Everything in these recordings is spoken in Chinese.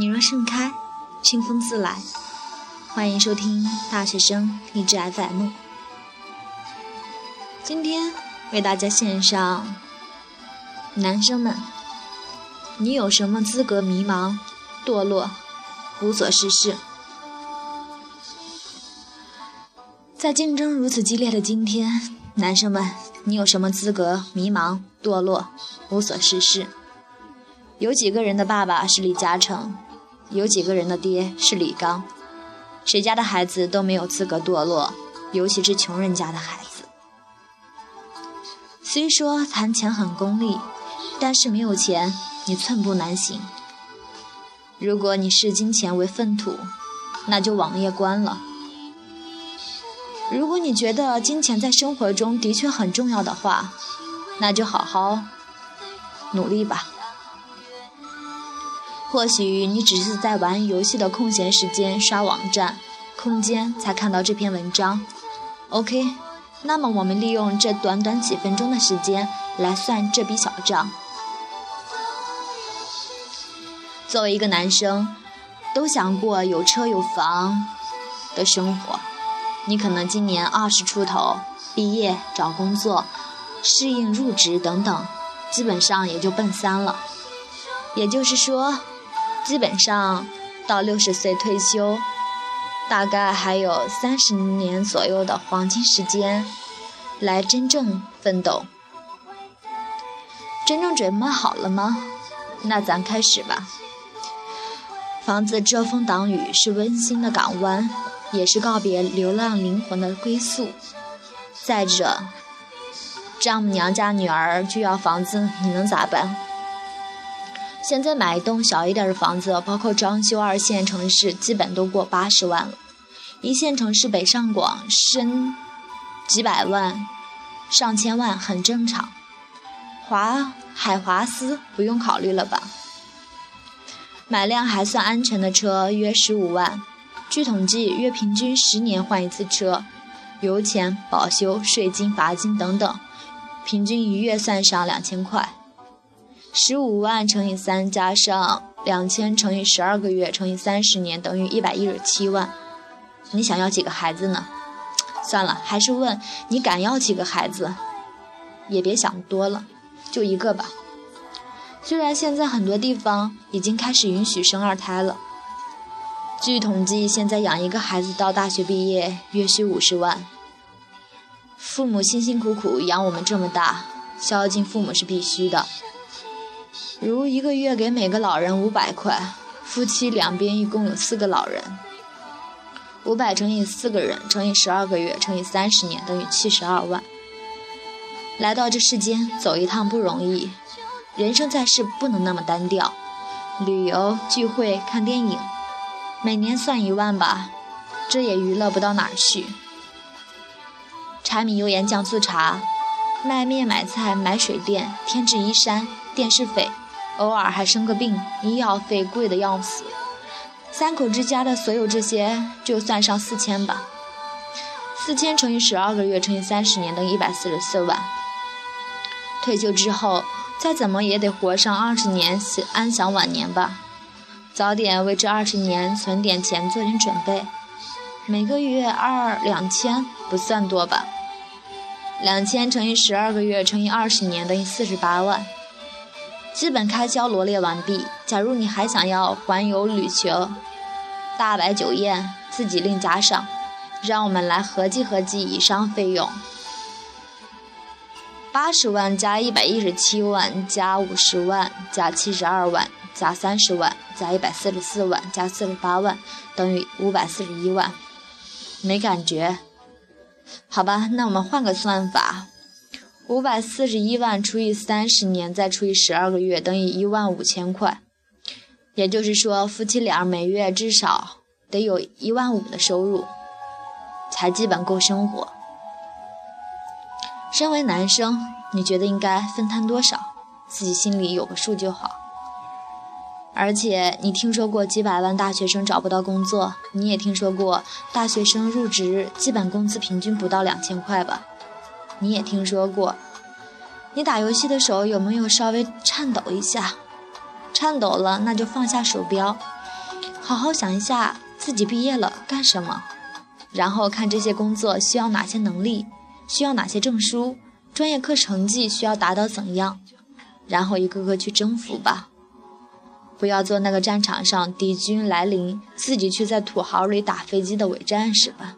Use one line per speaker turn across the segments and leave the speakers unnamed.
你若盛开，清风自来。欢迎收听大学生励志 FM。今天为大家献上，男生们，你有什么资格迷茫、堕落、无所事事？在竞争如此激烈的今天，男生们，你有什么资格迷茫、堕落、无所事事？有几个人的爸爸是李嘉诚，有几个人的爹是李刚，谁家的孩子都没有资格堕落，尤其是穷人家的孩子。虽说谈钱很功利，但是没有钱，你寸步难行。如果你视金钱为粪土，那就网页关了。如果你觉得金钱在生活中的确很重要的话，那就好好努力吧。或许你只是在玩游戏的空闲时间刷网站、空间才看到这篇文章。OK，那么我们利用这短短几分钟的时间来算这笔小账。作为一个男生，都想过有车有房的生活。你可能今年二十出头，毕业找工作、适应入职等等，基本上也就奔三了。也就是说，基本上到六十岁退休，大概还有三十年左右的黄金时间，来真正奋斗。真正准备好了吗？那咱开始吧。房子遮风挡雨，是温馨的港湾。也是告别流浪灵魂的归宿。再者，丈母娘家女儿就要房子，你能咋办？现在买一栋小一点的房子，包括装修，二线城市基本都过八十万了。一线城市北上广深几百万、上千万很正常。华海华斯不用考虑了吧？买辆还算安全的车，约十五万。据统计，约平均十年换一次车，油钱、保修、税金、罚金等等，平均一月算上两千块。十五万乘以三，加上两千乘以十二个月乘以三十年，等于一百一十七万。你想要几个孩子呢？算了，还是问你敢要几个孩子？也别想多了，就一个吧。虽然现在很多地方已经开始允许生二胎了。据统计，现在养一个孩子到大学毕业约需五十万。父母辛辛苦苦养我们这么大，孝敬父母是必须的。如一个月给每个老人五百块，夫妻两边一共有四个老人，五百乘以四个人乘以十二个月乘以三十年等于七十二万。来到这世间走一趟不容易，人生在世不能那么单调，旅游、聚会、看电影。每年算一万吧，这也娱乐不到哪儿去。柴米油盐酱醋茶，卖面买菜买水电添置衣衫电视费，偶尔还生个病，医药费贵的要死。三口之家的所有这些，就算上四千吧。四千乘以十二个月乘以三十年等于一百四十四万。退休之后，再怎么也得活上二十年，安享晚年吧。早点为这二十年存点钱，做点准备。每个月二两千不算多吧？两千乘以十二个月乘以二十年等于四十八万。基本开销罗列完毕。假如你还想要环游旅行、大摆酒宴，自己另加上。让我们来合计合计以上费用：八十万加一百一十七万加五十万加七十二万。加三十万，加一百四十四万，加四十八万，等于五百四十一万。没感觉？好吧，那我们换个算法，五百四十一万除以三十年，再除以十二个月，等于一万五千块。也就是说，夫妻俩每月至少得有一万五的收入，才基本够生活。身为男生，你觉得应该分摊多少？自己心里有个数就好。而且你听说过几百万大学生找不到工作，你也听说过大学生入职基本工资平均不到两千块吧？你也听说过，你打游戏的手有没有稍微颤抖一下？颤抖了那就放下鼠标，
好好想一下自己毕业了干什么，然后看这些工作需要哪些能力，需要哪些证书，专业课成绩需要达到怎样，然后一个个去征服吧。不要做那个战场上敌军来临，自己却在土豪里打飞机的伪战士吧。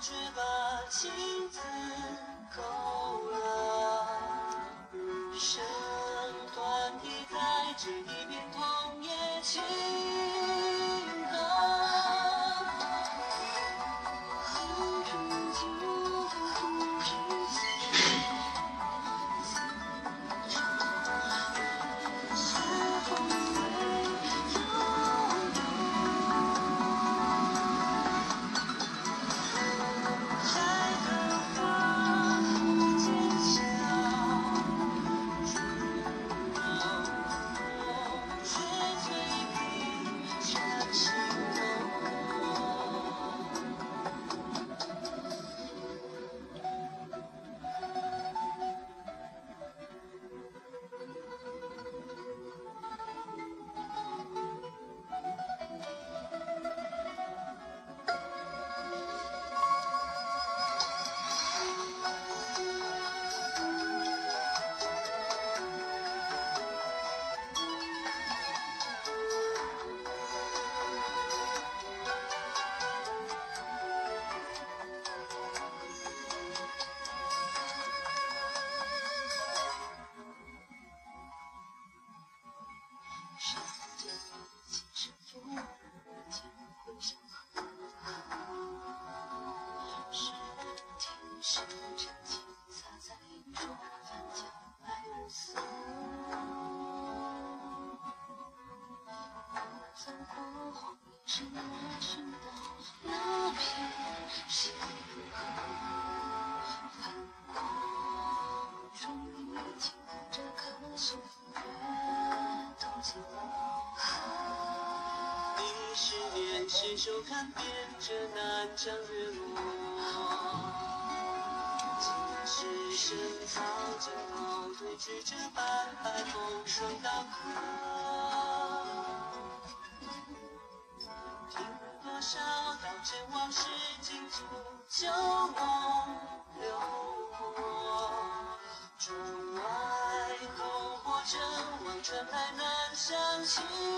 却把情字勾勒。余生断笔在这携手看遍这南疆月落，今世深草间后对峙着半白风霜当客。旧梦流过。窗外篝火正旺，船来南乡情。